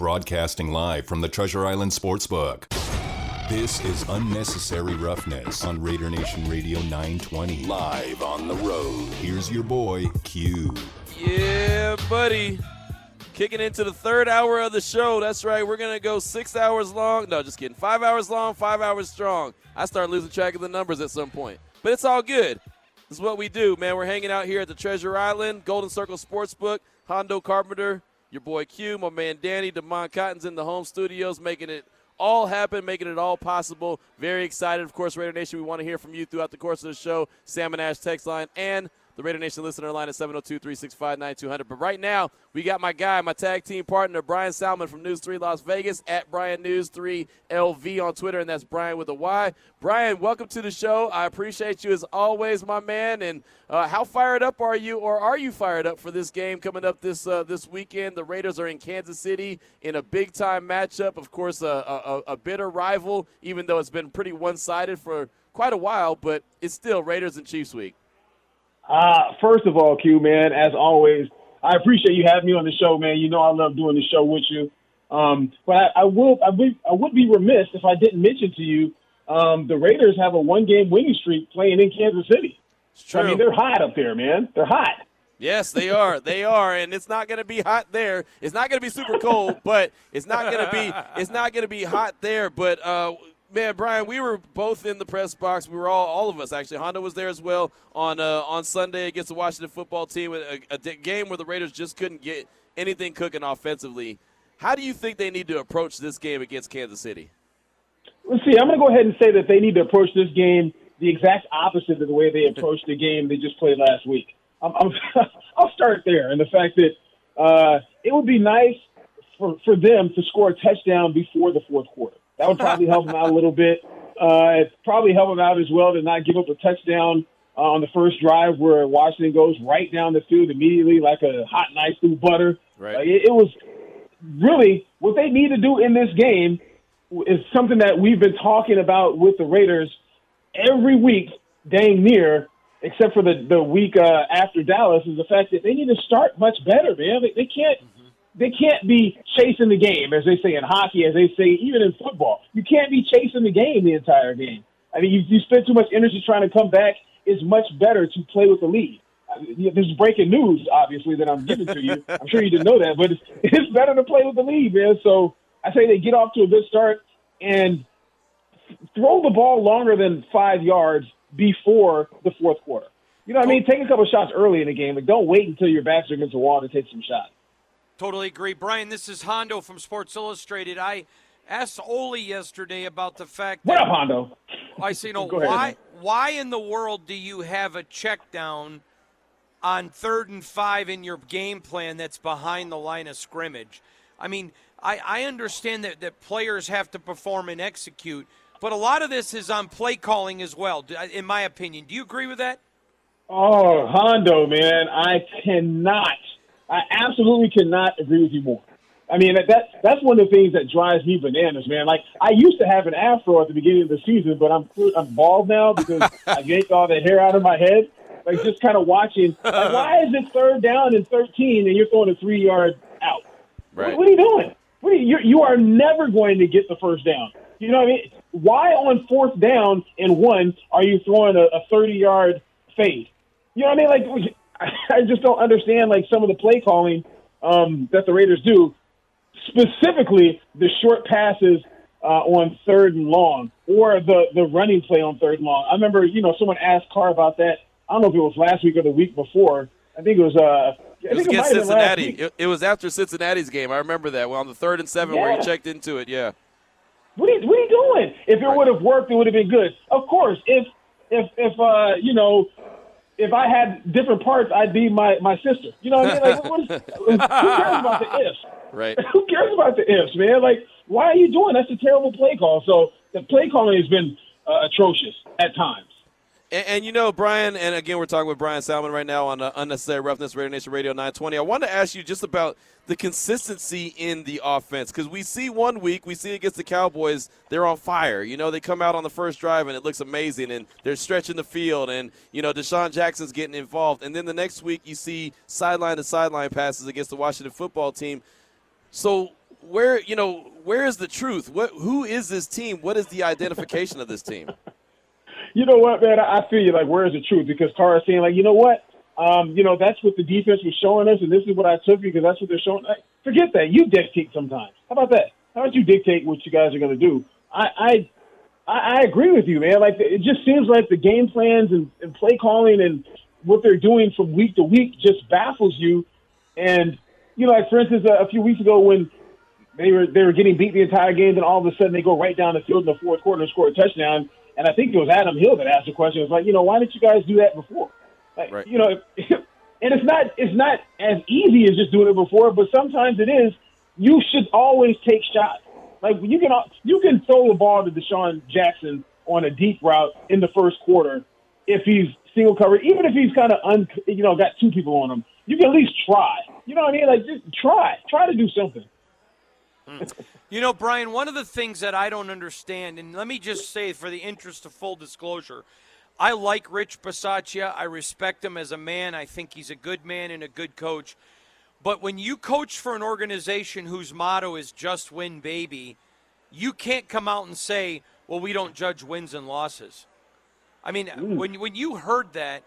Broadcasting live from the Treasure Island Sportsbook. This is Unnecessary Roughness on Raider Nation Radio 920. Live on the road. Here's your boy, Q. Yeah, buddy. Kicking into the third hour of the show. That's right. We're going to go six hours long. No, just kidding. Five hours long, five hours strong. I start losing track of the numbers at some point. But it's all good. This is what we do, man. We're hanging out here at the Treasure Island, Golden Circle Sportsbook, Hondo Carpenter, your boy Q, my man Danny, Demond Cotton's in the home studios, making it all happen, making it all possible. Very excited. Of course, Raider Nation, we want to hear from you throughout the course of the show. Salmon Ash text line and the Raider Nation listener line at 702 365 9200. But right now, we got my guy, my tag team partner, Brian Salmon from News 3 Las Vegas, at Brian News 3 LV on Twitter, and that's Brian with a Y. Brian, welcome to the show. I appreciate you as always, my man. And uh, how fired up are you, or are you fired up for this game coming up this uh, this weekend? The Raiders are in Kansas City in a big time matchup. Of course, a, a, a bitter rival, even though it's been pretty one sided for quite a while, but it's still Raiders and Chiefs week. Uh, first of all, Q, man, as always, I appreciate you having me on the show, man. You know I love doing the show with you. Um, but I, I will, I would, I would be remiss if I didn't mention to you, um, the Raiders have a one-game winning streak playing in Kansas City. It's true. I mean, they're hot up there, man. They're hot. Yes, they are. They are, and it's not going to be hot there. It's not going to be super cold, but it's not going to be. It's not going to be hot there. But uh, man, Brian, we were both in the press box. We were all, all of us actually. Hondo was there as well on uh, on Sunday against the Washington football team, a, a, game where the Raiders just couldn't get anything cooking offensively. How do you think they need to approach this game against Kansas City? Let's see. I'm going to go ahead and say that they need to approach this game the exact opposite of the way they approached the game they just played last week. I'm, I'm, I'll start there, and the fact that uh, it would be nice for, for them to score a touchdown before the fourth quarter. That would probably help them out a little bit. Uh, it probably help them out as well to not give up a touchdown uh, on the first drive where Washington goes right down the field immediately like a hot knife through butter. Right. Like it, it was really what they need to do in this game is something that we've been talking about with the Raiders every week, dang near, except for the the week uh, after Dallas, is the fact that they need to start much better, man. They, they can't. They can't be chasing the game, as they say in hockey, as they say even in football. You can't be chasing the game the entire game. I mean, you, you spend too much energy trying to come back. It's much better to play with the lead. I mean, this is breaking news, obviously, that I'm giving to you. I'm sure you didn't know that, but it's, it's better to play with the lead, man. So I say they get off to a good start and throw the ball longer than five yards before the fourth quarter. You know what I mean? Take a couple shots early in the game. Like, don't wait until your back's against the wall to take some shots. Totally agree. Brian, this is Hondo from Sports Illustrated. I asked Oli yesterday about the fact that. What up, Hondo? I say, you know, why, why in the world do you have a check down on third and five in your game plan that's behind the line of scrimmage? I mean, I, I understand that, that players have to perform and execute, but a lot of this is on play calling as well, uh, in my opinion. Do you agree with that? Oh, Hondo, man, I cannot. I absolutely cannot agree with you more. I mean, that that's one of the things that drives me bananas, man. Like I used to have an afro at the beginning of the season, but I'm I'm bald now because I yanked all the hair out of my head. Like just kind of watching. Like, why is it third down and 13 and you're throwing a three yard out? Right. What, what are you doing? What are you, you are never going to get the first down. You know what I mean? Why on fourth down and one are you throwing a, a 30 yard fade? You know what I mean? Like, I just don't understand like some of the play calling um, that the Raiders do, specifically the short passes uh, on third and long or the the running play on third and long. I remember, you know, someone asked Carr about that. I don't know if it was last week or the week before. I think it was. Uh, it was against Cincinnati. It, it, was after Cincinnati's game. I remember that. Well, on the third and seven, yeah. where he checked into it. Yeah. What are you, what are you doing? If it right. would have worked, it would have been good. Of course, if if if uh, you know if I had different parts, I'd be my, my sister. You know what I mean? Like, what is, who cares about the ifs? Right. who cares about the ifs, man? Like, why are you doing? That's a terrible play call. So the play calling has been uh, atrocious at times. And, and, you know, Brian, and again, we're talking with Brian Salmon right now on uh, Unnecessary Roughness, Raider Nation Radio 920. I wanted to ask you just about the consistency in the offense because we see one week, we see against the Cowboys, they're on fire. You know, they come out on the first drive and it looks amazing, and they're stretching the field, and, you know, DeSean Jackson's getting involved. And then the next week, you see sideline to sideline passes against the Washington football team. So, where you know where is the truth? What who is this team? What is the identification of this team? You know what, man? I feel you. Like, where is the truth? Because Tara's saying, like, you know what? Um, you know, that's what the defense was showing us, and this is what I took because that's what they're showing. Like, forget that. You dictate sometimes. How about that? How about you dictate what you guys are going to do? I, I, I agree with you, man. Like, it just seems like the game plans and, and play calling and what they're doing from week to week just baffles you. And you know, like for instance, a, a few weeks ago when they were they were getting beat the entire game, then all of a sudden they go right down the field in the fourth quarter and score a touchdown. And I think it was Adam Hill that asked the question. It was like, you know, why didn't you guys do that before? Like, right. You know, and it's not it's not as easy as just doing it before, but sometimes it is. You should always take shots. Like you can you can throw the ball to DeSean Jackson on a deep route in the first quarter if he's single covered, even if he's kind of un, you know got two people on him. You can at least try. You know what I mean? Like just try, try to do something. You know, Brian, one of the things that I don't understand, and let me just say for the interest of full disclosure, I like Rich Bisaccia. I respect him as a man. I think he's a good man and a good coach. But when you coach for an organization whose motto is just win, baby, you can't come out and say, well, we don't judge wins and losses. I mean, mm. when, when you heard that,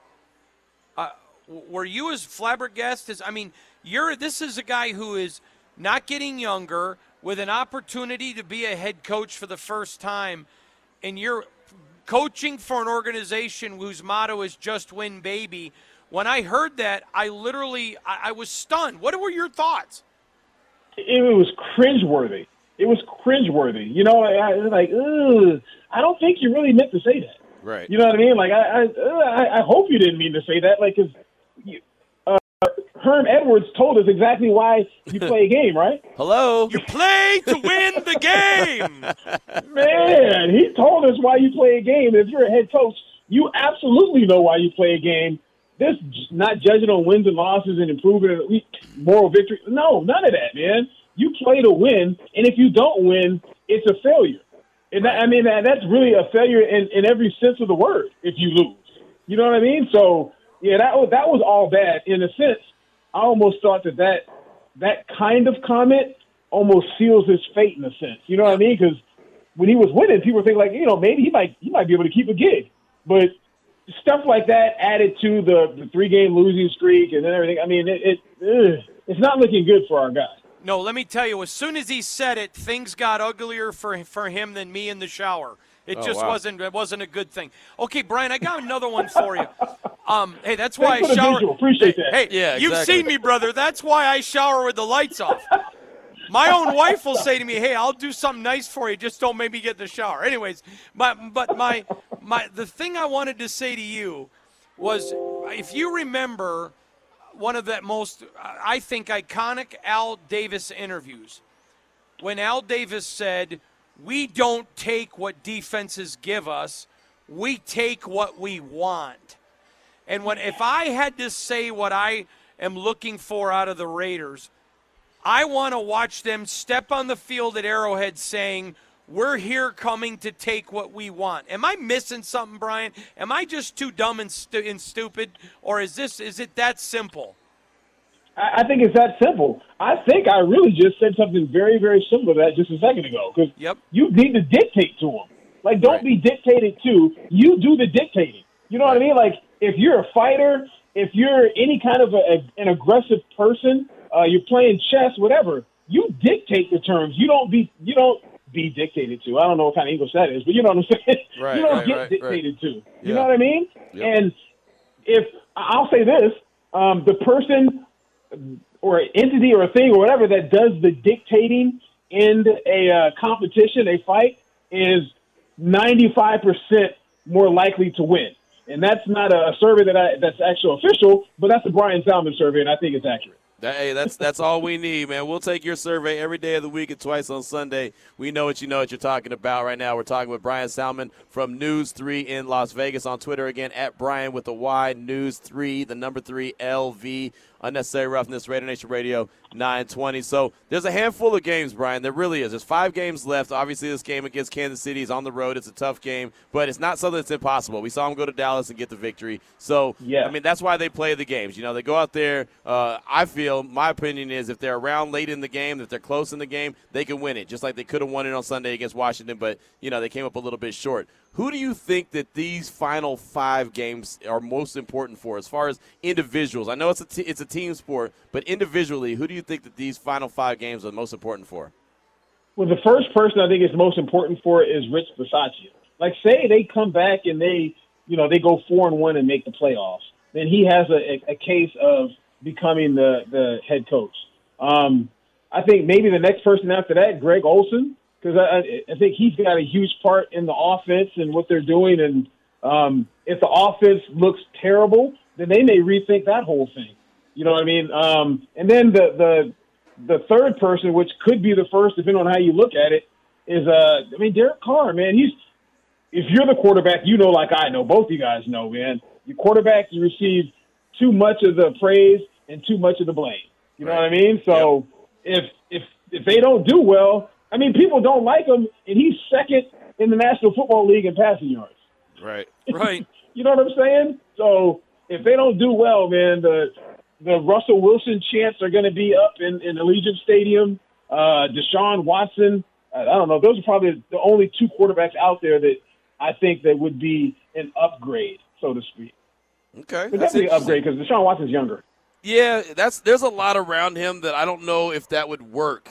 uh, were you as flabbergasted? As, I mean, you're this is a guy who is not getting younger with an opportunity to be a head coach for the first time, and you're coaching for an organization whose motto is just win, baby. When I heard that, I literally I, I was stunned. What were your thoughts? It was cringeworthy. It was cringeworthy. You know, I, I was like, Ugh, I don't think you really meant to say that. Right. You know what I mean? Like, I I, I hope you didn't mean to say that. Like, because Herm Edwards told us exactly why you play a game, right? Hello. You play to win the game. Man, he told us why you play a game. If you're a head coach, you absolutely know why you play a game. This not judging on wins and losses and improving moral victory. No, none of that, man. You play to win, and if you don't win, it's a failure. And that, I mean, that, that's really a failure in, in every sense of the word. If you lose, you know what I mean. So yeah, that was that was all bad in a sense. I almost thought that that that kind of comment almost seals his fate in a sense. You know what I mean? Because when he was winning, people were thinking like, you know, maybe he might he might be able to keep a gig, but stuff like that added to the, the three game losing streak and then everything. I mean, it, it ugh, it's not looking good for our guy. No, let me tell you, as soon as he said it, things got uglier for for him than me in the shower. It oh, just wow. wasn't it wasn't a good thing. Okay, Brian, I got another one for you. Um, hey, that's why Thanks I shower. Appreciate that. Hey, yeah, exactly. you've seen me, brother. That's why I shower with the lights off. My own wife will say to me, "Hey, I'll do something nice for you. Just don't make me get in the shower." Anyways, my, but my my the thing I wanted to say to you was, if you remember one of the most, I think, iconic Al Davis interviews, when Al Davis said we don't take what defenses give us, we take what we want. And when if I had to say what I am looking for out of the Raiders, I want to watch them step on the field at Arrowhead saying, "We're here coming to take what we want." Am I missing something, Brian? Am I just too dumb and, stu- and stupid, or is this is it that simple? I think it's that simple. I think I really just said something very, very similar to that just a second ago. Because yep. you need to dictate to them. Like, don't right. be dictated to. You do the dictating. You know what I mean? Like, if you're a fighter, if you're any kind of a, a, an aggressive person, uh, you're playing chess, whatever. You dictate the terms. You don't be. You don't be dictated to. I don't know what kind of English that is, but you know what I'm saying. Right, you don't right, get right, dictated to. You yeah. know what I mean? Yep. And if I'll say this, um, the person or entity or a thing or whatever that does the dictating in a uh, competition, a fight, is 95% more likely to win. And that's not a survey that I, that's actual official, but that's the Brian Salmon survey, and I think it's accurate. Hey, that's that's all we need, man. We'll take your survey every day of the week and twice on Sunday. We know what you know what you're talking about right now. We're talking with Brian Salmon from News Three in Las Vegas on Twitter again at Brian with the Y News Three, the number three LV Unnecessary Roughness, Raider Nation Radio 920. So there's a handful of games, Brian. There really is. There's five games left. Obviously, this game against Kansas City is on the road. It's a tough game, but it's not something that's impossible. We saw them go to Dallas and get the victory. So, yeah. I mean, that's why they play the games. You know, they go out there. Uh, I feel, my opinion is, if they're around late in the game, if they're close in the game, they can win it, just like they could have won it on Sunday against Washington, but, you know, they came up a little bit short. Who do you think that these final five games are most important for as far as individuals? I know it's a, t- it's a team sport, but individually, who do you think that these final five games are most important for? Well, the first person I think is most important for is Rich Bisaccia. Like, say they come back and they, you know, they go four and one and make the playoffs, then he has a, a case of becoming the the head coach. Um, I think maybe the next person after that, Greg Olson because I, I think he's got a huge part in the offense and what they're doing. And um, if the offense looks terrible, then they may rethink that whole thing. You know what I mean? Um, and then the the the third person, which could be the first, depending on how you look at it, is uh, I mean Derek Carr, man. He's if you're the quarterback, you know, like I know, both you guys know, man. Your quarterback, you receive too much of the praise and too much of the blame. You know what I mean? So yep. if if if they don't do well, I mean, people don't like him, and he's second in the National Football League in passing yards. Right. Right. you know what I'm saying? So if they don't do well, man, the the Russell Wilson chants are going to be up in, in Allegiant Stadium. Uh, Deshaun Watson. I don't know. Those are probably the only two quarterbacks out there that I think that would be an upgrade, so to speak. Okay, but definitely an upgrade because Deshaun Watson's younger. Yeah, that's there's a lot around him that I don't know if that would work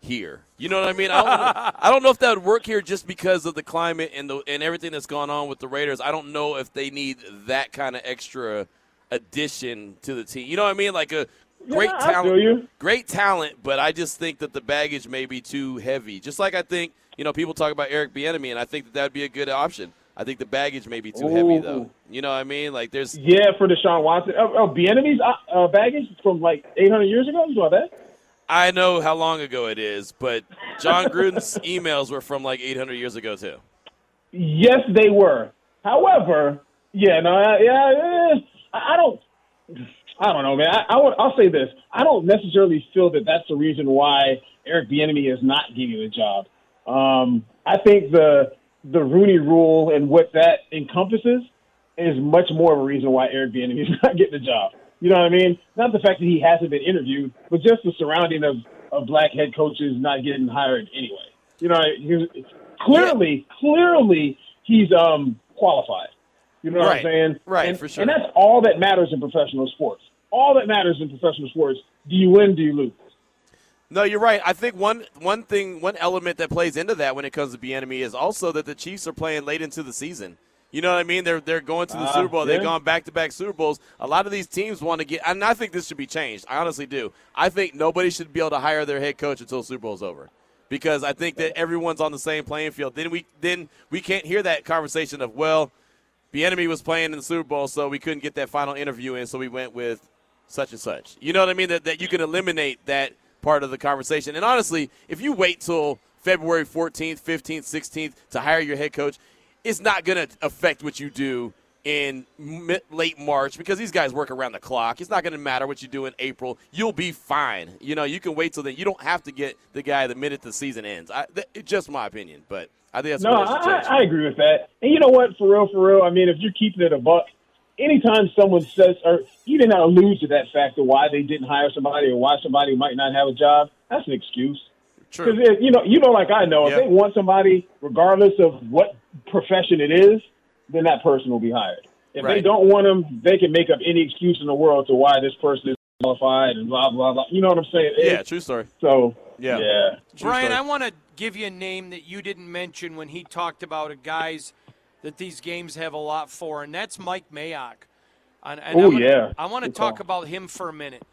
here. You know what I mean? I don't, I don't know if that would work here just because of the climate and the and everything that's gone on with the Raiders. I don't know if they need that kind of extra addition to the team. You know what I mean? Like a great yeah, talent, great talent, but I just think that the baggage may be too heavy. Just like I think you know people talk about Eric Bieniemy, and I think that that'd be a good option. I think the baggage may be too Ooh. heavy, though. You know what I mean? Like there's yeah for Deshaun Watson. Oh, oh Bieniemy's uh, uh, baggage from like 800 years ago. You know that? I know how long ago it is, but Jon Gruden's emails were from like 800 years ago too. Yes, they were. However, yeah, no, yeah, I don't. I don't know, man. I, I will say this: I don't necessarily feel that that's the reason why Eric Bieniemy is not getting the job. Um, I think the the Rooney Rule and what that encompasses is much more of a reason why Eric Bieniemy is not getting the job. You know what I mean? Not the fact that he hasn't been interviewed, but just the surrounding of, of black head coaches not getting hired anyway. You know, he, clearly, yeah. clearly he's um, qualified. You know what right. I'm saying? Right, and, for sure. And that's all that matters in professional sports. All that matters in professional sports. Do you win? Do you lose? No, you're right. I think one one thing, one element that plays into that when it comes to Bieniemy is also that the Chiefs are playing late into the season. You know what I mean? They're they're going to the uh, Super Bowl. Yeah. They've gone back to back Super Bowls. A lot of these teams want to get, and I think this should be changed. I honestly do. I think nobody should be able to hire their head coach until Super Bowl's over, because I think that everyone's on the same playing field. Then we then we can't hear that conversation of well, Bieniemy was playing in the Super Bowl, so we couldn't get that final interview in, so we went with such and such. You know what I mean? That that you can eliminate that part of the conversation. And honestly, if you wait till February 14th, 15th, 16th to hire your head coach, it's not going to affect what you do in late March because these guys work around the clock. It's not going to matter what you do in April. You'll be fine. You know, you can wait till then. You don't have to get the guy the minute the season ends. I, it's just my opinion, but I think that's no. I, I, agree with that. And you know what? For real, for real. I mean, if you're keeping it a buck, anytime someone says or even alludes to that fact of why they didn't hire somebody or why somebody might not have a job, that's an excuse. True. Because eh, you know, you know, like I know, yep. if they want somebody, regardless of what profession it is, then that person will be hired. If right. they don't want them, they can make up any excuse in the world to why this person is qualified and blah blah blah. You know what I'm saying? Yeah, true story. So yeah, yeah. Brian, I want to give you a name that you didn't mention when he talked about a guys that these games have a lot for, and that's Mike Mayock. oh yeah, I want to talk about him for a minute.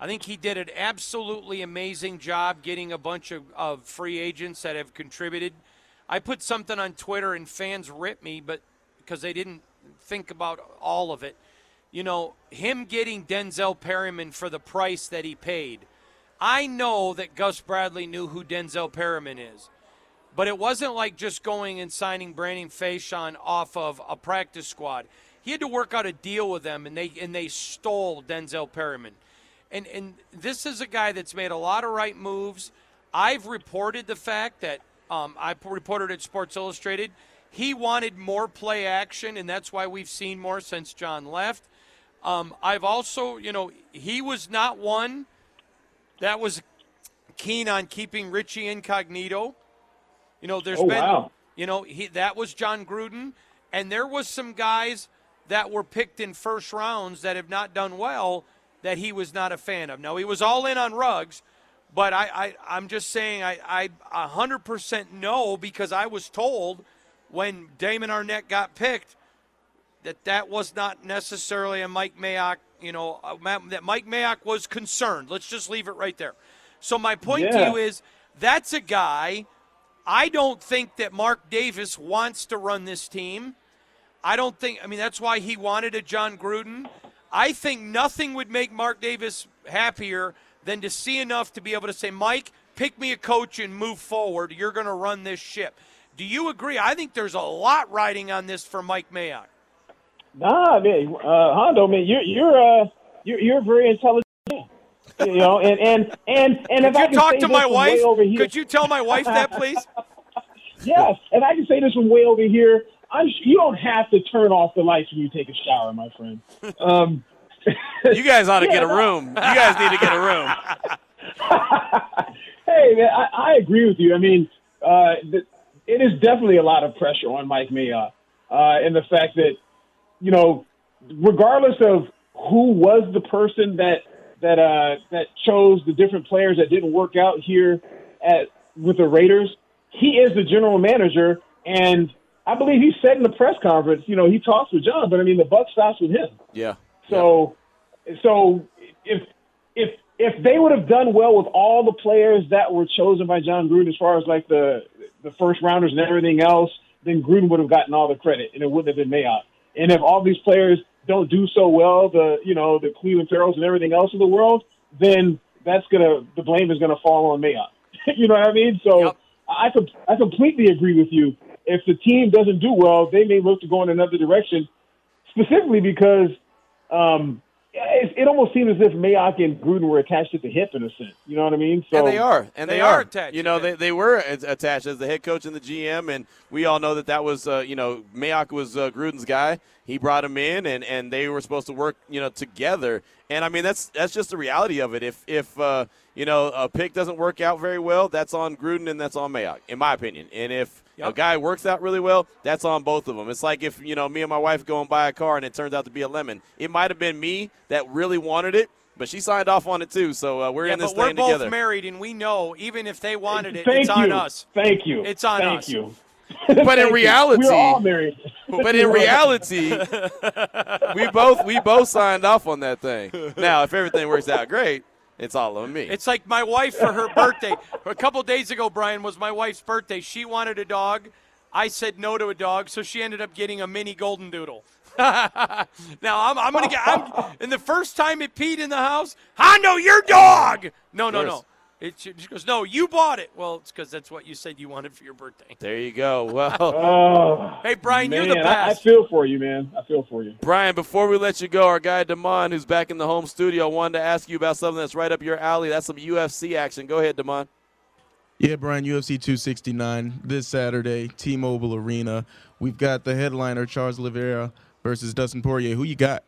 I think he did an absolutely amazing job getting a bunch of, of free agents that have contributed. I put something on Twitter and fans ripped me, but because they didn't think about all of it. You know, him getting Denzel Perryman for the price that he paid. I know that Gus Bradley knew who Denzel Perryman is, but it wasn't like just going and signing Brandon Facyson off of a practice squad. He had to work out a deal with them, and they and they stole Denzel Perryman. and and this is a guy that's made a lot of right moves. I've reported the fact that um, I reported at Sports Illustrated. He wanted more play action, and that's why we've seen more since Jon left. Um, I've also, you know, he was not one that was keen on keeping Richie incognito. You know, there's Oh, been, wow. you know, he that was Jon Gruden, and there was some guys that were picked in first rounds that have not done well that he was not a fan of. Now he was all in on Ruggs, but I, I I'm just saying I I a hundred percent know because I was told when Damon Arnette got picked that that was not necessarily a Mike Mayock, you know, that Mike Mayock was concerned. Let's just leave it right there. So my point to you is that's a guy I don't think that Mark Davis wants to run this team. I don't think I mean that's why he wanted a Jon Gruden. I think nothing would make Mark Davis happier than to see enough to be able to say, "Mike, pick me a coach and move forward. You're going to run this ship." Do you agree? I think there's a lot riding on this for Mike Mayock. Nah, man, uh, Hondo, man, you're you're uh you're you're very intelligent. You know, and and and and if Could I you can talk to my wife? over here, Could you tell my wife that, please? yes, and I can say this from way over here. I'm you don't have to turn off the lights when you take a shower, my friend. Um, You guys ought to get a room. You guys need to get a room. hey, man, I, I agree with you. I mean, uh, th- it is definitely a lot of pressure on Mike Mayock, uh, and the fact that you know, regardless of who was the person that that uh, that chose the different players that didn't work out here at with the Raiders, he is the general manager, and I believe he said in the press conference, you know, he talks with Jon, but I mean, the buck stops with him. Yeah. So, so if if if they would have done well with all the players that were chosen by Jon Gruden, as far as like the the first rounders and everything else, then Gruden would have gotten all the credit, and it wouldn't have been Mayock. And if all these players don't do so well, the you know the Clelin Ferrells and everything else in the world, then that's gonna the blame is gonna fall on Mayock. you know what I mean? So Yep. I com- I completely agree with you. If the team doesn't do well, they may look to go in another direction specifically because um, it, it almost seemed as if Mayock and Gruden were attached at the hip in a sense. You know what I mean? So and they are, and they, They are are attached You know, they, they were attached as the head coach and the GM, and we all know that that was, uh, you know, Mayock was uh, Gruden's guy. He brought him in, and, and they were supposed to work, you know, together. And I mean, that's that's just the reality of it. If if uh, you know a pick doesn't work out very well, that's on Gruden and that's on Mayock, in my opinion. And if a guy works out really well, that's on both of them. It's like if you know me and my wife go and buy a car and it turns out to be a lemon. It might have been me that really wanted it, but she signed off on it too. So uh, we're yeah, in this but we're both married, and we know even if they wanted it, Thank it's you. on us. Thank you. It's on us. Thank us. you. But in reality- we're all married. But in reality, we both we both signed off on that thing. Now, if everything works out great, it's all on me. It's like my wife for her birthday. a couple days ago, Brian, was my wife's birthday. She wanted a dog. I said no to a dog, so she ended up getting a mini golden doodle. now I'm, I'm gonna get. I'm, and the first time it peed in the house, Hondo, your dog. No, no, no. Course. It, she she goes, no, you bought it. Well, it's because that's what you said you wanted for your birthday. there you go. Well, Oh, Hey, Brian, man, you're the I, I feel for you, man. I feel for you. Brian, before we let you go, our guy Damon, who's back in the home studio, wanted to ask you about something that's right up your alley. That's some UFC action. Go ahead, Damon. Yeah, Brian, UFC 269 this Saturday, T-Mobile Arena. We've got the headliner Charles Oliveira versus Dustin Poirier. Who you got?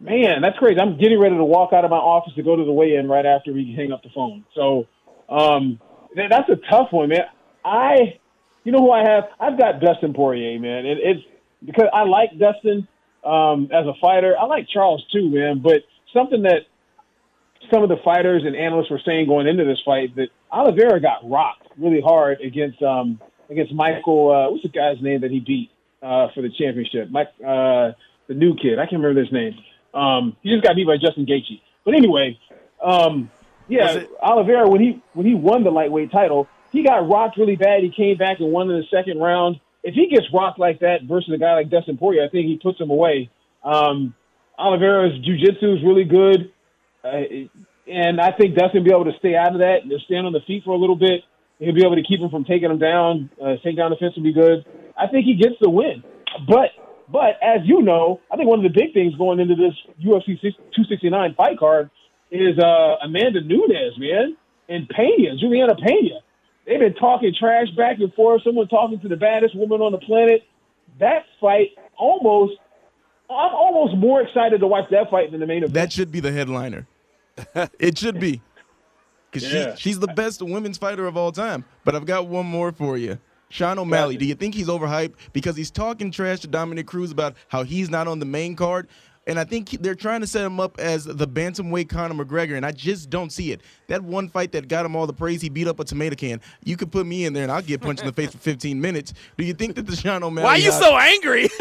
Man, that's crazy. I'm getting ready to walk out of my office to go to the weigh-in right after we hang up the phone. So, um, that's a tough one, man. I, you know who I have? I've got Dustin Poirier, man. It, it's because I like Dustin um, as a fighter. I like Charles too, man. But something that some of the fighters and analysts were saying going into this fight that Oliveira got rocked really hard against um, against Michael. Uh, what's the guy's name that he beat uh, for the championship? Mike, uh, the new kid. I can't remember his name. Um, he just got beat by Justin Gaethje. But anyway, um, yeah, it- Oliveira when he when he won the lightweight title, he got rocked really bad. He came back and won in the second round. If he gets rocked like that versus a guy like Dustin Poirier, I think he puts him away. Um, Oliveira's jiu-jitsu is really good, uh, and I think Dustin will be able to stay out of that and just stand on the feet for a little bit. He'll be able to keep him from taking him down. Uh, take down the fence will be good. I think he gets the win. But but as you know, I think one of the big things going into this UFC 269 fight card is uh, Amanda Nunes, man, and Pena, Juliana Pena. They've been talking trash back and forth. Someone talking to the baddest woman on the planet. That fight almost, I'm almost more excited to watch that fight than the main event. That should be the headliner. it should be. Because Yeah. she, she's the best women's fighter of all time. But I've got one more for you. Sean O'Malley, do you think he's overhyped because he's talking trash to Dominick Cruz about how he's not on the main card? And I think they're trying to set him up as the bantamweight Conor McGregor, and I just don't see it. That one fight that got him all the praise, he beat up a tomato can. You could put me in there, and I'll get punched in the face for 15 minutes. Do you think that the Sean O'Malley? Why are you so angry?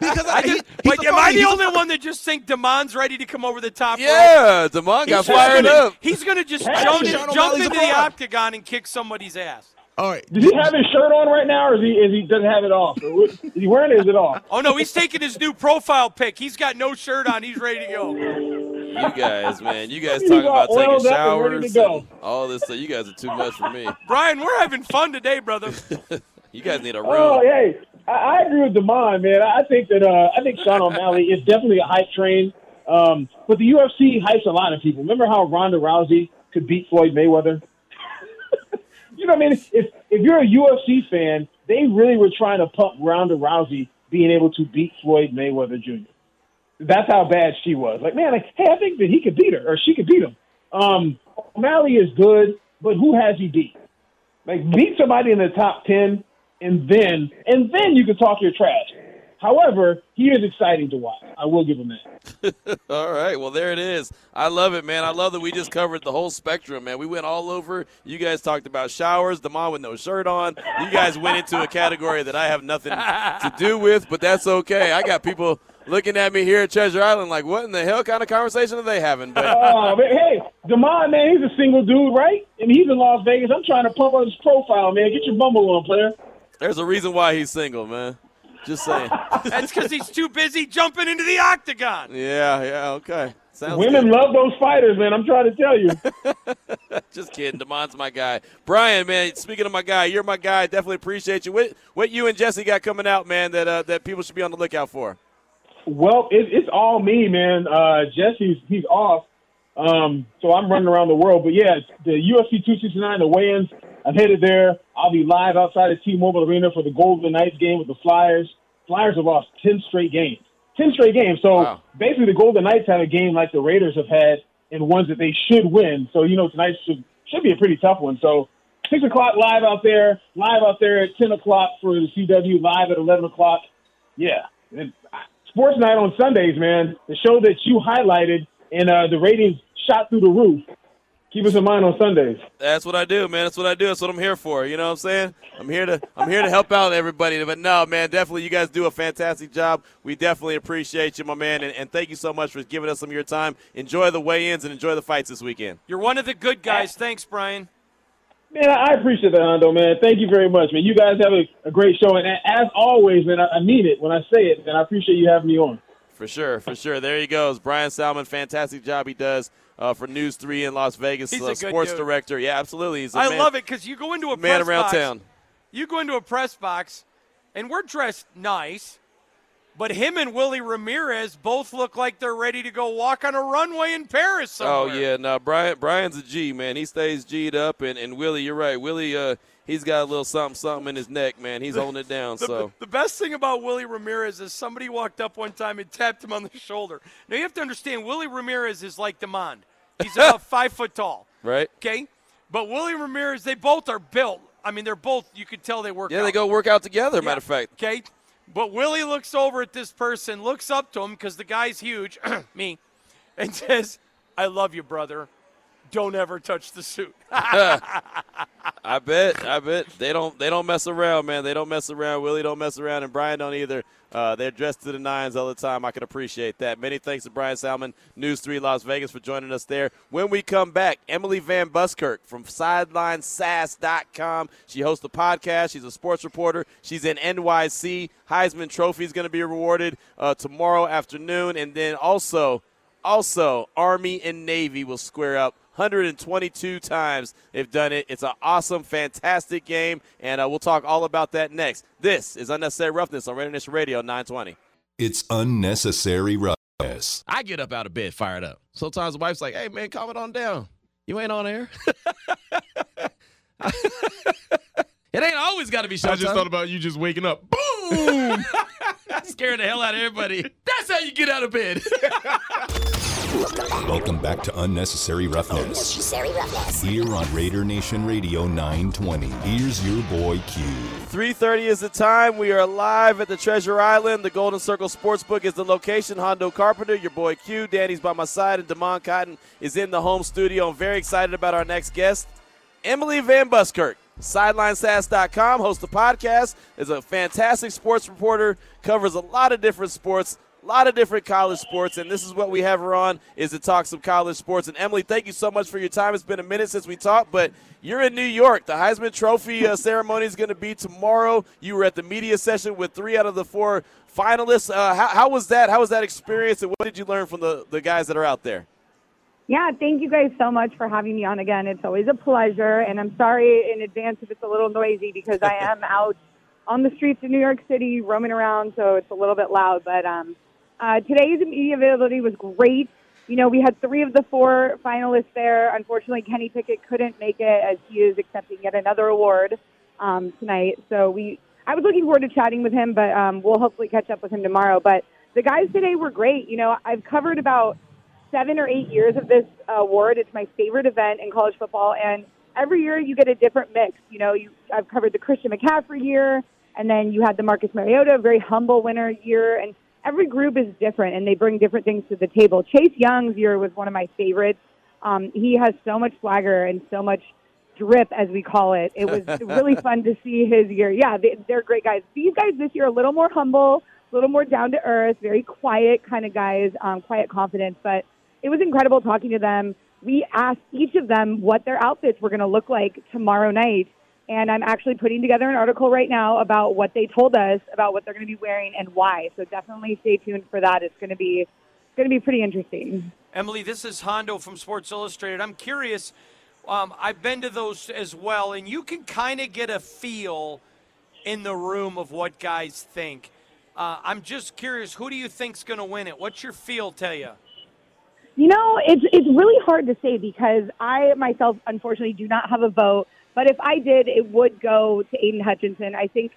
Because I, he- he's Wait, a am I the a only one that just think Demond's ready to come over the top yeah, Demond got fired gonna- up. He's going to just jump, jump into the octagon and kick somebody's ass. All right. Does he have his shirt on right now, or is he is he doesn't have it off? Or what- Is he wearing it? Or is it off? Oh no, he's taking his new profile pic. He's got no shirt on. He's ready to go. You guys, man, you guys He's talking about taking oiled up and ready to showers, and all this stuff. You guys are too much for me. Brian, we're having fun today, brother. You guys need a room. Oh, hey, I, I agree with Demond, man. I think that uh, I think Sean O'Malley is definitely a hype train. Um, but the UFC hypes a lot of people. Remember how Ronda Rousey could beat Floyd Mayweather? You know what I mean? If if you're a UFC fan, they really were trying to pump Ronda Rousey being able to beat Floyd Mayweather Jr. That's how bad she was. Like, man, like, hey, I think that he could beat her or she could beat him. Um, O'Malley is good, but who has he beat? Like, beat somebody in the top ten, and then and then you can talk your trash. However, he is exciting to watch. I will give him that. All right, well there it is. I love it, man. I love that we just covered the whole spectrum, man. We went all over. You guys talked about showers, Damon with no shirt on. You guys went into a category that I have nothing to do with, but that's okay. I got people looking at me here at Treasure Island like, what in the hell kind of conversation are they having? But Oh, man, hey, Demond, man, he's a single dude, right? And he's in Las Vegas. I'm trying to pump up his profile, man. Get your bumble on, player. there's a reason why he's single, man. Just saying. That's because he's too busy jumping into the octagon. yeah, yeah, okay. Sounds Women good. love those fighters, man. I'm trying to tell you. Just kidding. Demond's my guy. Brian, man, speaking of my guy, you're my guy. Definitely appreciate you. What, what you and Jesse got coming out, man, that uh, that people should be on the lookout for? Well, it, it's all me, man. Uh, Jesse's he's off, um, so I'm running around the world. But yeah, the UFC 269, the weigh-ins. I'm headed there. I'll be live outside of T-Mobile Arena for the Golden Knights game with the Flyers. Flyers have lost ten straight games. Ten straight games. So Wow. basically, the Golden Knights have a game like the Raiders have had, and ones that they should win. So you know, tonight should should be a pretty tough one. So six o'clock live out there, live out there at ten o'clock for the CW, live at eleven o'clock. Yeah, And, uh, Sports Night on Sundays, man. The show that you highlighted, and uh, the ratings shot through the roof. Keep us in mind on Sundays. That's what I do, man. That's what I do. That's what I'm here for. You know what I'm saying? I'm here to I'm here to help out everybody. But no, man, definitely you guys do a fantastic job. We definitely appreciate you, my man, and, and thank you so much for giving us some of your time. Enjoy the weigh-ins and enjoy the fights this weekend. You're one of the good guys. Thanks, Brian. Man, I appreciate that, Hondo, man. Thank you very much, man. You guys have a, a great show. And as always, man, I, I mean it when I say it, and I appreciate you having me on. For sure, for sure. There he goes. Brian Salmon, fantastic job he does uh, for News 3 in Las Vegas. He's uh, sports dude. director. Yeah, absolutely. He's a I man, love it because you go into a man press around box, town. You go into a press box, and we're dressed nice, but him and Willie Ramirez both look like they're ready to go walk on a runway in Paris somewhere. Oh yeah, no, Brian. Brian's a G man. He stays G'd up, and, and Willie, you're right. Willie, uh, he's got a little something something in his neck, man. He's holding it down. The, so the best thing about Willie Ramirez is somebody walked up one time and tapped him on the shoulder. Now you have to understand, Willie Ramirez is like Demond. He's about five foot tall. right? Okay, but Willie Ramirez, they both are built. I mean, they're both. You could tell they work. Yeah, out. they go work out together. Yeah. Matter of fact, Okay. But Willie looks over at this person, looks up to him because the guy's huge, me, and says, I love you, brother. Don't ever touch the suit. I bet, I bet they don't they don't mess around, man. They don't mess around. Willie don't mess around, and Brian don't either. Uh, they're dressed to the nines all the time. I can appreciate that. Many thanks to Brian Salmon, News 3 Las Vegas, for joining us there. When we come back, Emily Van Buskirk from SidelineSass.com. She hosts a podcast. She's a sports reporter. She's in NYC. Heisman Trophy is going to be rewarded uh, tomorrow afternoon. And then also, also, Army and Navy will square up 122 times they've done it. It's an awesome, fantastic game, and uh, we'll talk all about that next. This is Unnecessary Roughness on Raider Nation Radio 920. It's unnecessary Roughness. I get up out of bed fired up. Sometimes the wife's like, hey, man, calm it on down. You ain't on air. it ain't always got to be showtime. I just thought about you just waking up. Boom! Scaring the hell out of everybody. That's how you get out of bed. Welcome back to Unnecessary Roughness. Unnecessary roughness. Here on Raider Nation Radio 920. Here's your boy Q. 3.30 is the time. We are live at the Treasure Island. The Golden Circle Sportsbook is the location. Hondo Carpenter, your boy Q. Danny's by my side, and Damon Cotton is in the home studio. I'm very excited about our next guest, Emily Van Buskirk. SidelineSass.com, hosts a podcast, is a fantastic sports reporter, covers a lot of different sports, a lot of different college sports, and this is what we have her on is to talk some college sports. And Emily, thank you so much for your time. It's been a minute since we talked, but you're in New York. The Heisman Trophy uh, ceremony is going to be tomorrow. You were at the media session with three out of the four finalists. Uh, how, how was that? How was that experience, and what did you learn from the, the guys that are out there? Yeah, thank you guys so much for having me on again. It's always a pleasure, and I'm sorry in advance if it's a little noisy because I am out on the streets of New York City roaming around, so it's a little bit loud. But um, uh, today's media availability was great. You know, we had three of the four finalists there. Unfortunately, Kenny Pickett couldn't make it as he is accepting yet another award um, tonight. So we, I was looking forward to chatting with him, but um, we'll hopefully catch up with him tomorrow. But the guys today were great. You know, I've covered about seven or eight years of this award. It's my favorite event in college football, and every year you get a different mix. You know, you I've covered the Christian McCaffrey year, and then you had the Marcus Mariota, very humble winner year, and every group is different, and they bring different things to the table. Chase Young's year was one of my favorites. Um, he has so much swagger and so much drip, as we call it. It was really fun to see his year. Yeah, they, they're great guys. These guys this year a little more humble, a little more down to earth, very quiet kind of guys, um, quiet confidence, but it was incredible talking to them. We asked each of them what their outfits were going to look like tomorrow night. And I'm actually putting together an article right now about what they told us about what they're going to be wearing and why. So definitely stay tuned for that. It's going to be it's going to be pretty interesting. Emily, this is Hondo from Sports Illustrated. I'm curious. Um, I've been to those as well, and you can kind of get a feel in the room of what guys think. Uh, I'm just curious, who do you think's going to win it? What's your feel tell you? You know, it's it's really hard to say because I myself unfortunately do not have a vote. But if I did, it would go to Aidan Hutchinson. I think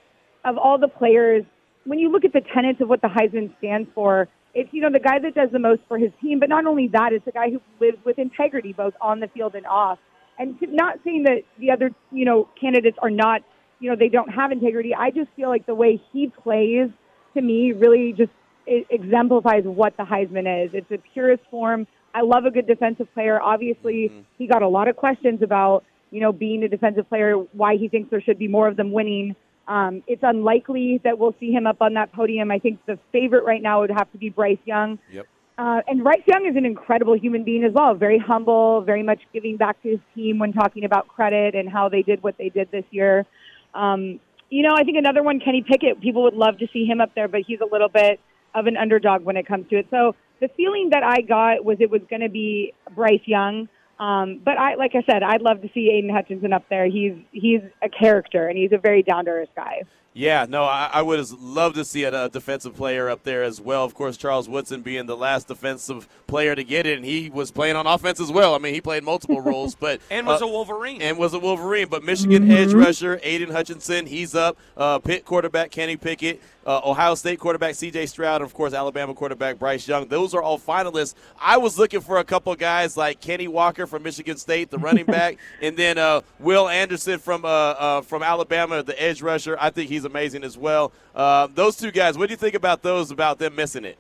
of all the players, when you look at the tenets of what the Heisman stands for, it's you know the guy that does the most for his team. But not only that, it's the guy who lives with integrity both on the field and off. And to, not saying that the other you know candidates are not you know they don't have integrity. I just feel like the way he plays to me really just it exemplifies what the Heisman is. It's the purest form. I love a good defensive player. Obviously, mm-hmm. he got a lot of questions about, you know, being a defensive player, why he thinks there should be more of them winning. Um, it's unlikely that we'll see him up on that podium. I think the favorite right now would have to be Bryce Young. Yep. Uh, and Bryce Young is an incredible human being as well, very humble, very much giving back to his team when talking about credit and how they did what they did this year. Um, you know, I think another one, Kenny Pickett, people would love to see him up there, but he's a little bit – of an underdog when it comes to it. So the feeling that I got was it was going to be Bryce Young. Um, but I, like I said, I'd love to see Aidan Hutchinson up there. He's he's a character and he's a very down to earth guy. Yeah, no, I, I would love to see a, a, defensive player up there as well. Of course, Charles Woodson being the last defensive player to get it, and he was playing on offense as well. I mean, he played multiple roles, but and was uh, a Wolverine. And was a Wolverine. But Michigan mm-hmm. edge rusher Aidan Hutchinson, he's up. Uh, Pitt quarterback Kenny Pickett, uh, Ohio State quarterback C.J. Stroud, and of course Alabama quarterback Bryce Young. Those are all finalists. I was looking for a couple guys like Kenny Walker from Michigan State, the running back, and then uh, Will Anderson from uh, uh, from Alabama, the edge rusher. I think he's amazing as well. Uh, those two guys, what do you think about those? About them missing it?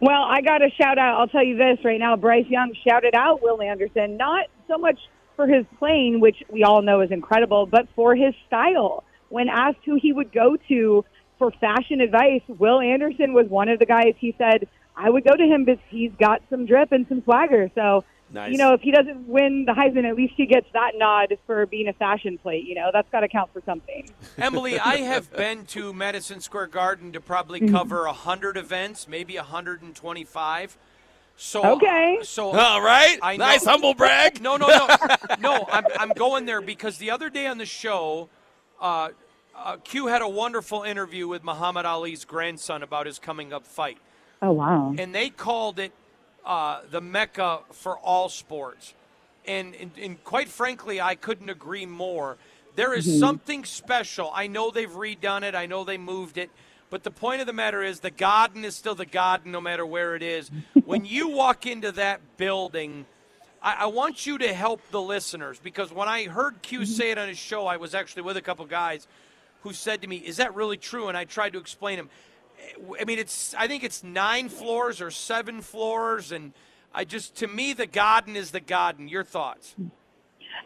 Well, I got a shout out. I'll tell you this right now. Bryce Young shouted out Will Anderson, not so much for his playing, which we all know is incredible, but for his style. When asked who he would go to for fashion advice, Will Anderson was one of the guys he said, I would go to him because he's got some drip and some swagger. So Nice. You know, if he doesn't win the Heisman, at least he gets that nod for being a fashion plate. You know, that's got to count for something. Emily, I have been to Madison Square Garden to probably Mm-hmm. cover a hundred events, maybe hundred and twenty-five. So Okay. so All right, I know- nice humble brag. No, no, no, no. I'm I'm going there because the other day on the show, uh, uh, Q had a wonderful interview with Muhammad Ali's grandson about his coming up fight. Oh wow! And they called it uh, the mecca for all sports. And, and, and quite frankly, I couldn't agree more. There is Mm-hmm. something special. I know they've redone it. I know they moved it. But the point of the matter is, the garden is still the garden, no matter where it is. when you walk into that building, I, I want you to help the listeners because when I heard Q say it on his show, I was actually with a couple guys who said to me, "Is that really true?" And I tried to explain him. I mean, it's I think it's nine floors or seven floors, and I just to me the garden is the garden. Your thoughts?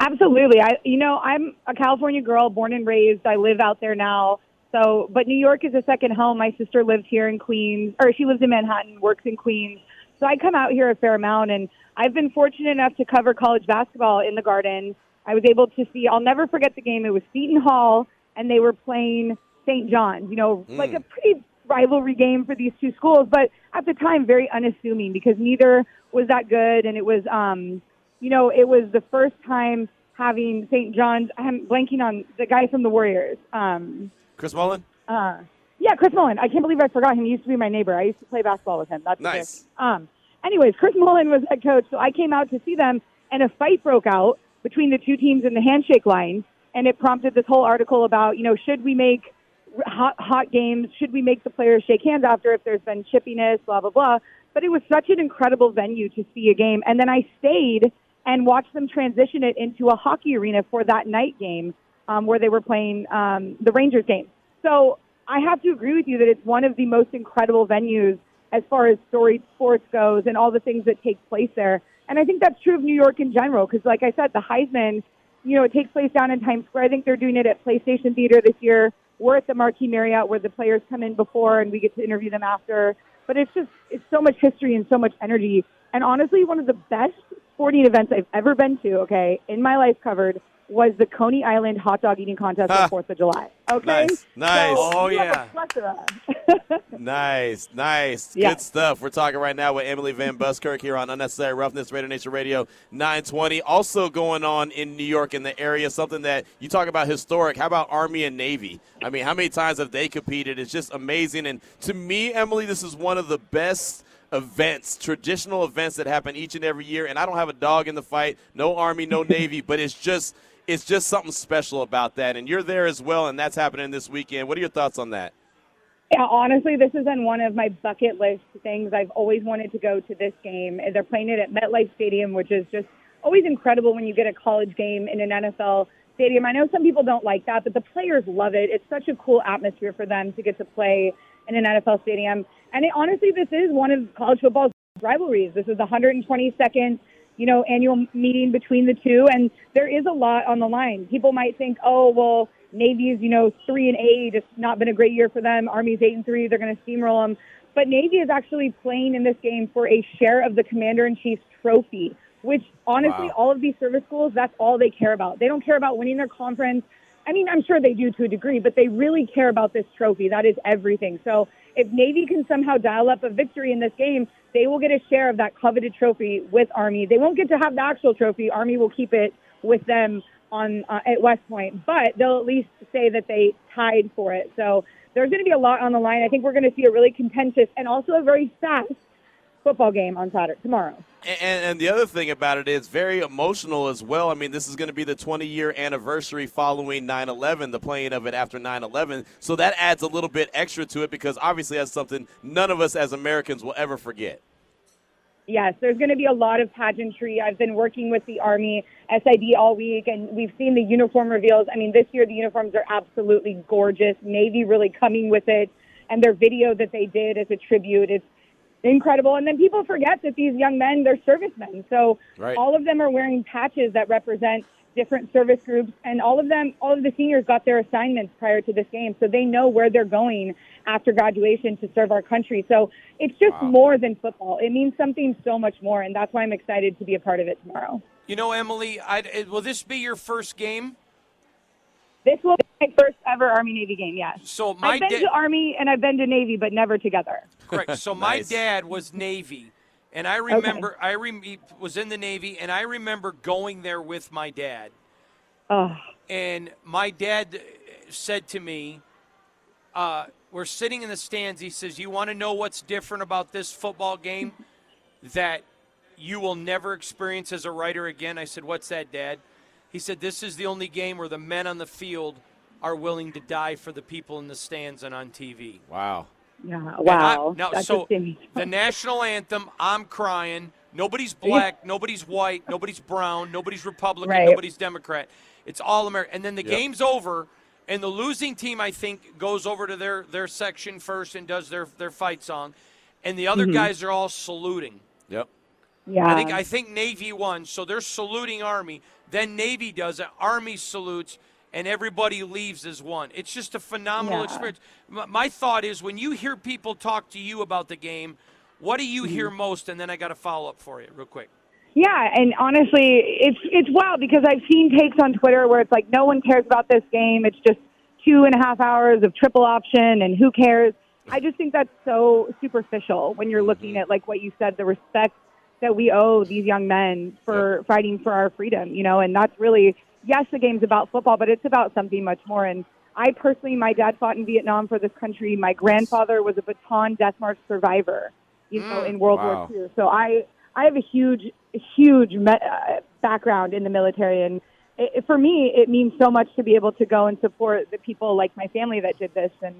Absolutely. I, you know, I'm a California girl, born and raised. I live out there now. So, but New York is a second home. My sister lives here in Queens, or she lives in Manhattan, works in Queens. So I come out here a fair amount, and I've been fortunate enough to cover college basketball in the Garden. I was able to see. I'll never forget the game. It was Seton Hall, and they were playing St. John's. You know, like a pretty rivalry game for these two schools, but at the time, very unassuming because neither was that good, and it was. um you know, it was the first time having St. John's. I'm blanking on the guy from the Warriors. Um, Chris Mullin? uh, yeah, Chris Mullin. I can't believe I forgot him. He used to be my neighbor. I used to play basketball with him. That's Nice. Um, anyways, Chris Mullin was head coach, so I came out to see them, and a fight broke out between the two teams in the handshake line, and it prompted this whole article about, you know, should we make hot hot games? Should we make the players shake hands after if there's been chippiness? Blah blah blah. But it was such an incredible venue to see a game, and then I stayed and watched them transition it into a hockey arena for that night game um, where they were playing um, the Rangers game. So I have to agree with you that it's one of the most incredible venues as far as storied sports goes and all the things that take place there. And I think that's true of New York in general because, like I said, the Heisman, you know, it takes place down in Times Square. I think they're doing it at PlayStation Theater this year. We're at the Marquis Marriott where the players come in before and we get to interview them after. But it's just, it's so much history and so much energy. And honestly, one of the best sporting events I've ever been to, okay, in my life covered was the Coney Island hot dog eating contest Ha. on Fourth of July. Okay, Nice, nice. So Oh, yeah. Nice, nice. Yeah. Good stuff. We're talking right now with Emily Van Buskirk here on Unnecessary Roughness, Raider Nation Radio 920. Also going on in New York in the area, something that you talk about historic. How about Army and Navy? I mean, how many times have they competed? It's just amazing. And to me, Emily, this is one of the best events, traditional events that happen each and every year. And I don't have a dog in the fight, no Army, no Navy, but it's just it's just something special about that. And you're there as well, and that's happening this weekend. What are your thoughts on that? Yeah, honestly, this is on one of my bucket list things. I've always wanted to go to this game. They're playing it at MetLife Stadium, which is just always incredible when you get a college game in an NFL stadium. I know some people don't like that, but the players love it. It's such a cool atmosphere for them to get to play in an NFL stadium. And it, honestly, this is one of college football's rivalries. This is the 122nd, you know, annual meeting between the two, and there is a lot on the line. People might think, oh, well, Navy's, you know, three and eight. It's not been a great year for them. Army's eight and three. They're going to steamroll them. But Navy is actually playing in this game for a share of the Commander in Chief's trophy, which honestly, Wow. all of these service schools, that's all they care about. They don't care about winning their conference. I mean, I'm sure they do to a degree, but they really care about this trophy. That is everything. So if Navy can somehow dial up a victory in this game, they will get a share of that coveted trophy with Army. They won't get to have the actual trophy. Army will keep it with them on uh, at West Point, but they'll at least say that they tied for it. So there's going to be a lot on the line. I think we're going to see a really contentious and also a very fast football game on Saturday tomorrow. And, and the other thing about it is very emotional as well. I mean, this is going to be the 20 year anniversary following 9 11, the playing of it after 9 11. So that adds a little bit extra to it because obviously that's something none of us as Americans will ever forget. Yes, there's going to be a lot of pageantry. I've been working with the Army SID all week, and we've seen the uniform reveals. I mean, this year the uniforms are absolutely gorgeous. Navy really coming with it, and their video that they did as a tribute is incredible. And then people forget that these young men, they're servicemen. So Right. all of them are wearing patches that represent different service groups, and all of them, all of the seniors got their assignments prior to this game, so they know where they're going after graduation to serve our country. So it's just more than football. It means something so much more, and that's why I'm excited to be a part of it tomorrow. You know, Emily, I'd, will this be your first game? This will be my first ever Army Navy game. Yes. So my I've been da- to Army and I've been to Navy, but never together. Correct. So my Nice. dad was Navy, and I remember I rem- he was in the Navy, and I remember going there with my dad. Oh, And my dad said to me, uh, we're sitting in the stands. He says, "You want to know what's different about this football game that you will never experience as a writer again?" I said, "What's that, Dad?" He said, "This is the only game where the men on the field are willing to die for the people in the stands and on TV." Wow. Yeah. And I- Wow. now, That's so the national anthem, I'm crying. Nobody's black, nobody's white, nobody's brown, nobody's Republican, Right. nobody's Democrat. It's all American. And then the Yep. game's over, and the losing team, I think, goes over to their, their section first and does their, their fight song. And the other mm-hmm. guys are all saluting. Yep. Yeah. I think I think Navy won, so they're saluting Army. Then Navy does it. Army salutes, and everybody leaves as one. It's just a phenomenal Yeah. experience. My, my thought is when you hear people talk to you about the game, what do you hear mm. most? And then I got a follow up for you, real quick. Yeah, and honestly, it's it's wild because I've seen takes on Twitter where it's like no one cares about this game. It's just two and a half hours of triple option, and who cares? I just think that's so superficial when you're looking mm-hmm. at like what you said, the respect that we owe these young men for fighting for our freedom. You know, and that's really yes, the game's about football, but it's about something much more. And I personally, my dad fought in Vietnam for this country. My grandfather was a Bataan Death March survivor. You know, in World Wow. War II. So I I have a huge huge me- uh, background in the military, and it, for me, it means so much to be able to go and support the people like my family that did this. And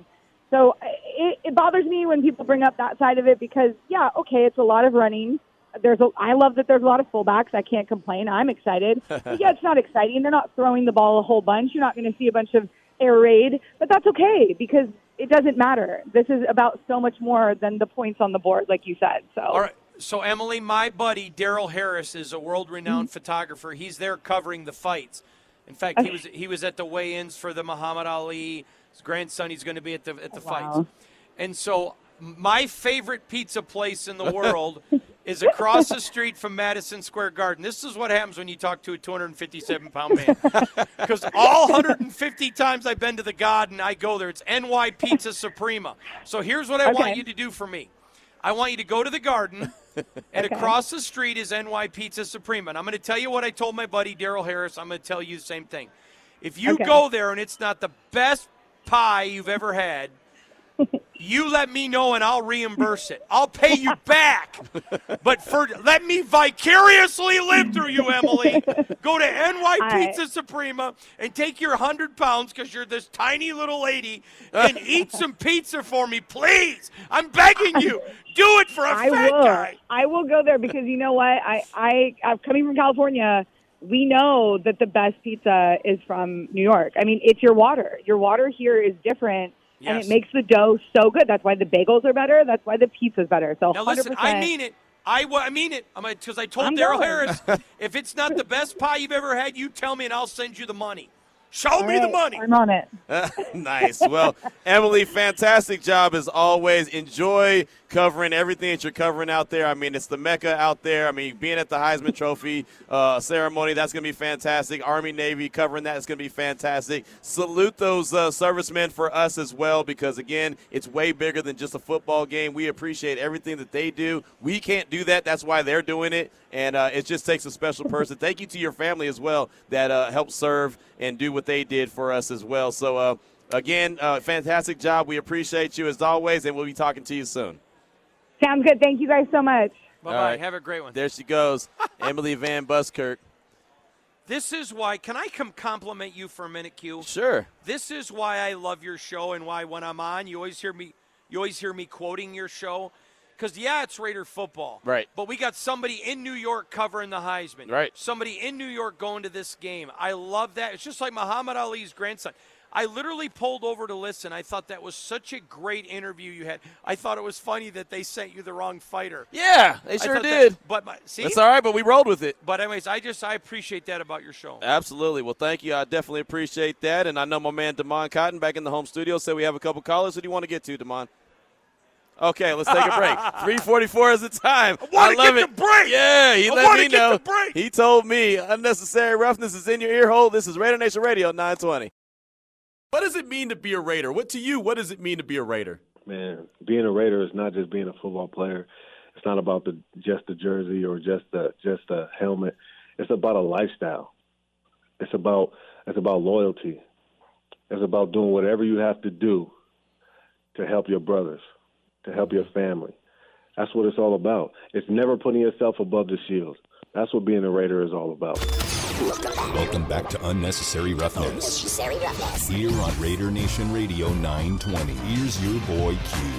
so it, it bothers me when people bring up that side of it because, yeah, okay, it's a lot of running. There's a, I love that there's a lot of fullbacks. I can't complain. I'm excited. but yeah, it's not exciting. They're not throwing the ball a whole bunch. You're not going to see a bunch of air raid, but that's okay because it doesn't matter. This is about so much more than the points on the board, like you said. So All right. So, Emily, my buddy Daryl Harris is a world renowned Mm-hmm. photographer. He's there covering the fights. In fact, he was he was at the weigh-ins for the Muhammad Ali. His grandson, he's going to be at the at the fights. wow. And so, my favorite pizza place in the world is across the street from Madison Square Garden. This is what happens when you talk to a 257 pound man. Because all 150 times I've been to the Garden, I go there. It's NY Pizza Suprema. So here's what I want you to do for me. I want you to go to the Garden, and across the street is NY Pizza Suprema. And I'm going to tell you what I told my buddy Daryl Harris. I'm going to tell you the same thing. If you Okay. go there and it's not the best pie you've ever had, you let me know and I'll reimburse it. I'll pay you back. But for let me vicariously live through you, Emily. Go to NY I- Pizza Suprema and take your hundred pounds because you're this tiny little lady and eat some pizza for me, please. I'm begging you. Do it for a I fat will. guy. I will go there because you know what? I I I'm coming from California. We know that the best pizza is from New York. I mean, it's your water. Your water here is different, and it makes the dough so good. That's why the bagels are better. That's why the pizza's better. So Now 100%. listen, I mean it. I, I mean it. I'm because I told Daryl. Harris, if it's not the best pie you've ever had, you tell me and I'll send you the money. Show All me the money. I'm on it. nice. Well, Emily, fantastic job as always. Enjoy covering everything that you're covering out there. I mean, it's the mecca out there. I mean, being at the Heisman Trophy uh, ceremony, that's going to be fantastic. Army, Navy covering that is going to be fantastic. Salute those uh, servicemen for us as well because, again, it's way bigger than just a football game. We appreciate everything that they do. We can't do that. That's why they're doing it. And uh, it just takes a special person. Thank you to your family as well that uh, helped serve and do what they did for us as well. So, uh, again, uh, fantastic job. We appreciate you as always, and we'll be talking to you soon. Sounds good. Thank you guys so much. Bye bye. right. Have a great one. There she goes, Emily Van Buskirk. This is why. Can I come compliment you for a minute, Q? Sure. This is why I love your show and why when I'm on, you always hear me. You always hear me quoting your show. Because yeah, it's Raider football, Right. But we got somebody in New York covering the Heisman, Right. Somebody in New York going to this game. I love that. It's just like Muhammad Ali's grandson. I literally pulled over to listen. I thought that was such a great interview you had. I thought it was funny that they sent you the wrong fighter. Yeah, they sure did. That, but my, see, That's all right, but we rolled with it. but anyways, I just I appreciate that about your show. Absolutely. Well, thank you. I definitely appreciate that. And I know my man Damon Cotton back in the home studio said we have a couple callers. Who do you want to get to, Damon? Okay, let's take a break. 344 is the time. I wanna love get it. the break. Yeah, he I let me know. He told me unnecessary roughness is in your ear hole. This is Raider Nation Radio 920. What does it mean to be a Raider? What to you? What does it mean to be a Raider? man, being a Raider is not just being a football player. It's not about the just the jersey or just the just the helmet. It's about a lifestyle. It's about it's about loyalty. It's about doing whatever you have to do to help your brothers, to help your family. That's what it's all about. It's never putting yourself above the shield. That's what being a Raider is all about. Welcome back to Unnecessary Roughness. Here on Raider Nation Radio 920. Here's your boy Q.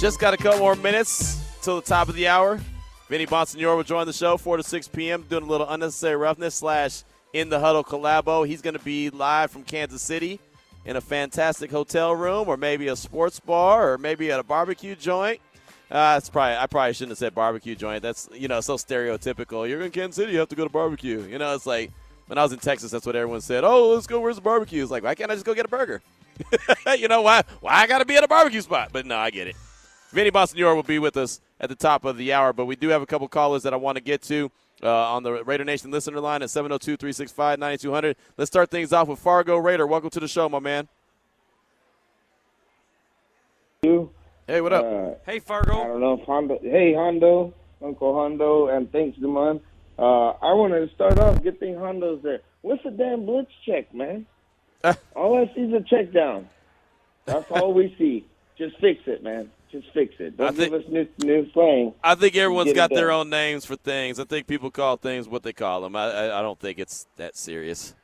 Just got a couple more minutes till the top of the hour. Vinny Bonsignore will join the show 4 to 6 p.m. doing a little Unnecessary Roughness slash In the Huddle collabo. He's going to be live from Kansas City in a fantastic hotel room or maybe a sports bar or maybe at a barbecue joint. Uh, that's probably I probably shouldn't have said barbecue joint. That's you know so stereotypical. You're in Kansas City, you have to go to barbecue. You know, it's like when I was in Texas, that's what everyone said. Oh, let's go. Where's the barbecue? It's like why can't I just go get a burger? you know why? Why I got to be at a barbecue spot? But no, I get it. Vinny Bonsignore will be with us at the top of the hour, but we do have a couple callers that I want to get to. Uh, on the Raider Nation listener line at 702 365 9200. Let's start things off with Fargo Raider. Welcome to the show, my man. You. Hey, what up? Uh, Hey, I Fargo. don't know if Hondo. Hey, Hondo, Uncle Hondo, and thanks, Demon. Uh, I wanted to start off. Good thing Hondo's there. What's the damn blitz check, man? all I see is a check down. That's all we see. Just fix it, man. Just fix it. Don't I think- give us new new slang. I think everyone's Get it got their own names for things. I think people call things what they call them. I, I, I don't think it's that serious.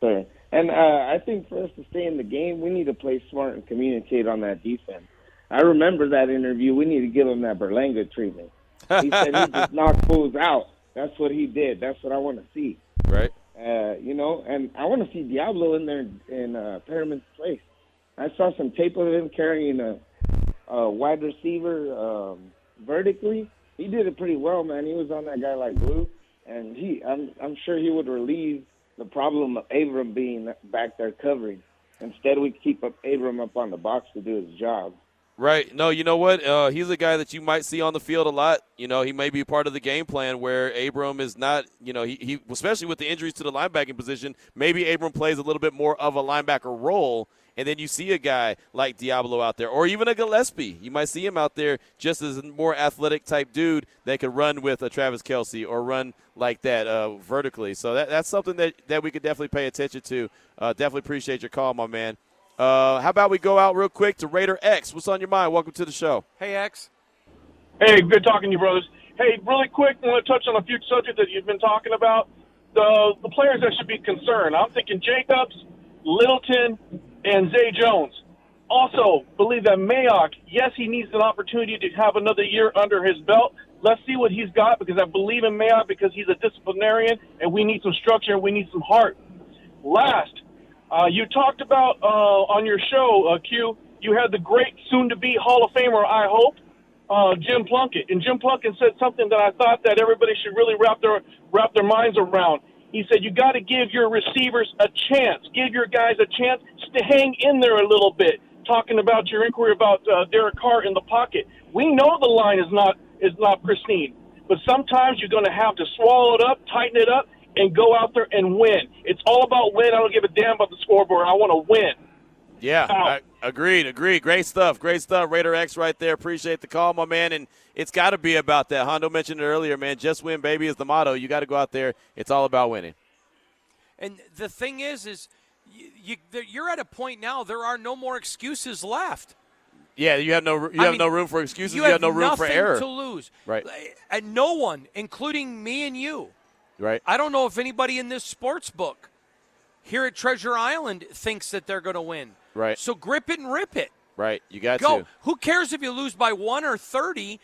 Sir. And uh, I think for us to stay in the game, we need to play smart and communicate on that defense. I remember that interview. We need to give him that Berlanga treatment. He said he just knocked fools out. That's what he did. That's what I want to see. Right. Uh, you know, and I want to see Deablo in there in uh, Perryman's place. I saw some tape of him carrying a, a wide receiver um, vertically. He did it pretty well, man. He was on that guy like glue, and he, I'm, I'm sure he would relieve the problem of Abram being back there covering. Instead, we keep up Abram up on the box to do his job. Right. No, you know what? Uh, he's a guy that you might see on the field a lot. You know, he may be part of the game plan where Abram is not, you know, he, he especially with the injuries to the linebacking position, maybe Abram plays a little bit more of a linebacker role. And then you see a guy like Deablo out there, or even a Gillespie. You might see him out there just as a more athletic type dude that could run with a Travis Kelce or run like that uh, vertically. So that, that's something that, that we could definitely pay attention to. Uh, definitely appreciate your call, my man. Uh, how about we go out real quick to Raider X? What's on your mind? Welcome to the show. Hey, X. Hey, good talking to you, brothers. Hey, really quick, I want to touch on a few subjects that you've been talking about. The the players that should be concerned. I'm thinking Jacobs, Littleton, and Zay Jones. Also, believe that Mayock, yes, he needs an opportunity to have another year under his belt. Let's see what he's got because I believe in Mayock because he's a disciplinarian and we need some structure and we need some heart. Last, uh, you talked about uh, on your show, uh, Q, you had the great soon-to-be Hall of Famer, I hope, uh, Jim Plunkett, and Jim Plunkett said something that I thought that everybody should really wrap their wrap their minds around. He said you got to give your receivers a chance, give your guys a chance to hang in there a little bit. Talking about your inquiry about uh, Derek Carr in the pocket, we know the line is not is not pristine, but sometimes you're going to have to swallow it up, tighten it up, and go out there and win. It's all about win. I don't give a damn about the scoreboard. I want to win. Yeah, I, agreed, agreed. Great stuff, great stuff. Raider X right there. Appreciate the call, my man. And it's got to be about that. Hondo mentioned it earlier, man. Just win, baby, is the motto. You got to go out there. It's all about winning. And the thing is, is you, you, you're at a point now. There are no more excuses left. Yeah, you have no you I have mean, no room for excuses. You, You, have, no room for nothing error. to lose. Right. And no one, including me and you, Right. I don't know if anybody in this sports book here at Treasure Island thinks that they're going to win. Right. So grip it and rip it. Right. You got Go. to. Who cares if you lose by one or thirty?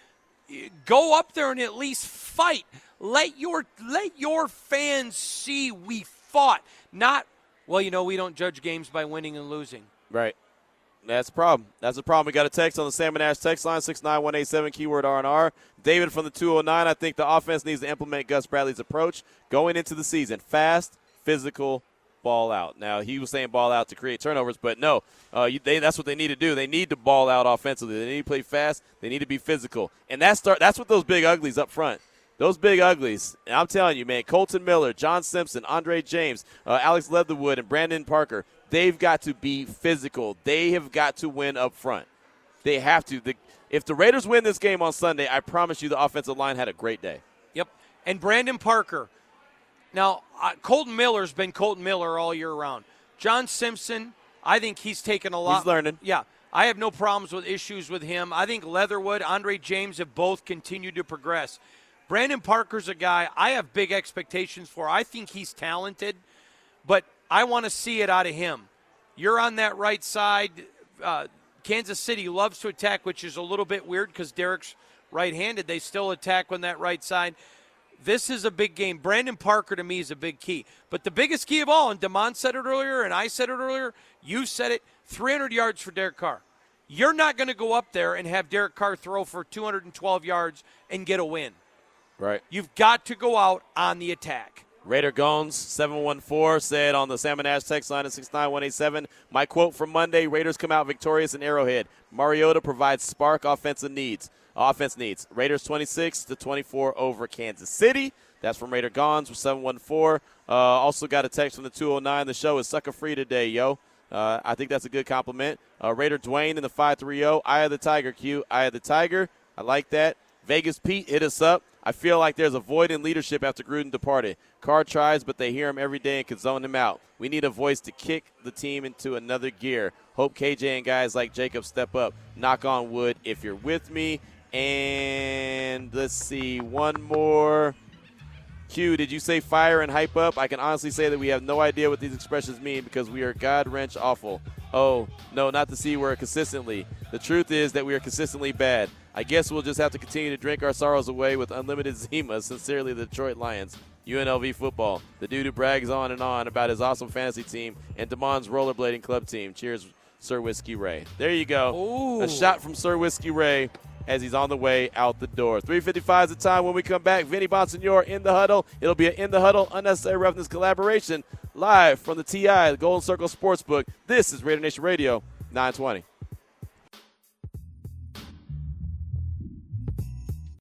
Go up there and at least fight. Let your let your fans see we fought. Not well, you know, we don't judge games by winning and losing. Right. That's a problem. That's a problem. We got a text on the Salmon Ash text line, 69187, keyword R&R. David from the 209, I think the offense needs to implement Gus Bradley's approach going into the season. Fast, physical, ball out. Now, he was saying ball out to create turnovers, but no, uh, you, they, that's what they need to do. They need to ball out offensively. They need to play fast. They need to be physical. And that's, start, that's what those big uglies up front. Those big uglies, I'm telling you, man, Kolton Miller, John Simpson, Andre James, uh, Alex Leatherwood, and Brandon Parker, they've got to be physical. They have got to win up front. They have to. The, if the Raiders win this game on Sunday, I promise you the offensive line had a great day. Yep. And Brandon Parker. Now, uh, Kolton Miller's been Kolton Miller all year round. John Simpson, I think he's taken a lot. He's learning. Yeah. I have no problems with issues with him. I think Leatherwood, Andre James have both continued to progress. Brandon Parker's a guy I have big expectations for. I think he's talented, but I want to see it out of him. You're on that right side. Uh, Kansas City loves to attack, which is a little bit weird because Derek's right handed. They still attack on that right side. This is a big game. Brandon Parker to me is a big key. But the biggest key of all, and Damon said it earlier, and I said it earlier, you said it 300 yards for Derek Carr. You're not going to go up there and have Derek Carr throw for 212 yards and get a win. Right. You've got to go out on the attack. Raider Gones 714 said on the Salmon Ash text line at 69187, my quote from Monday, Raiders come out victorious in Arrowhead. Mariota provides spark offensive needs. Offense needs. Raiders 26 to 24 over Kansas City. That's from Raider Gones with 714. Uh, also got a text from the 209. The show is sucker free today, yo. Uh, I think that's a good compliment. Uh, Raider Dwayne in the 530. Eye of the Tiger, Q. Eye of the Tiger. I like that. Vegas Pete hit us up. I feel like there's a void in leadership after Gruden departed. Carr tries, but they hear him every day and can zone him out. We need a voice to kick the team into another gear. Hope KJ and guys like Jacob step up. Knock on wood if you're with me. And let's see, one more. Q, did you say fire and hype up? I can honestly say that we have no idea what these expressions mean because we are God wrench awful. Oh, no, not the C word consistently. The truth is that we are consistently bad. I guess we'll just have to continue to drink our sorrows away with unlimited Zima. Sincerely, the Detroit Lions. UNLV football. The dude who brags on and on about his awesome fantasy team and Damon's rollerblading club team. Cheers, Sir Whiskey Ray. There you go. Ooh. A shot from Sir Whiskey Ray as he's on the way out the door. 355 is the time when we come back. Vinny Bonsignore in the huddle. It'll be an in the huddle unnecessary roughness collaboration live from the TI, the Golden Circle Sportsbook. This is Raider Nation Radio 920.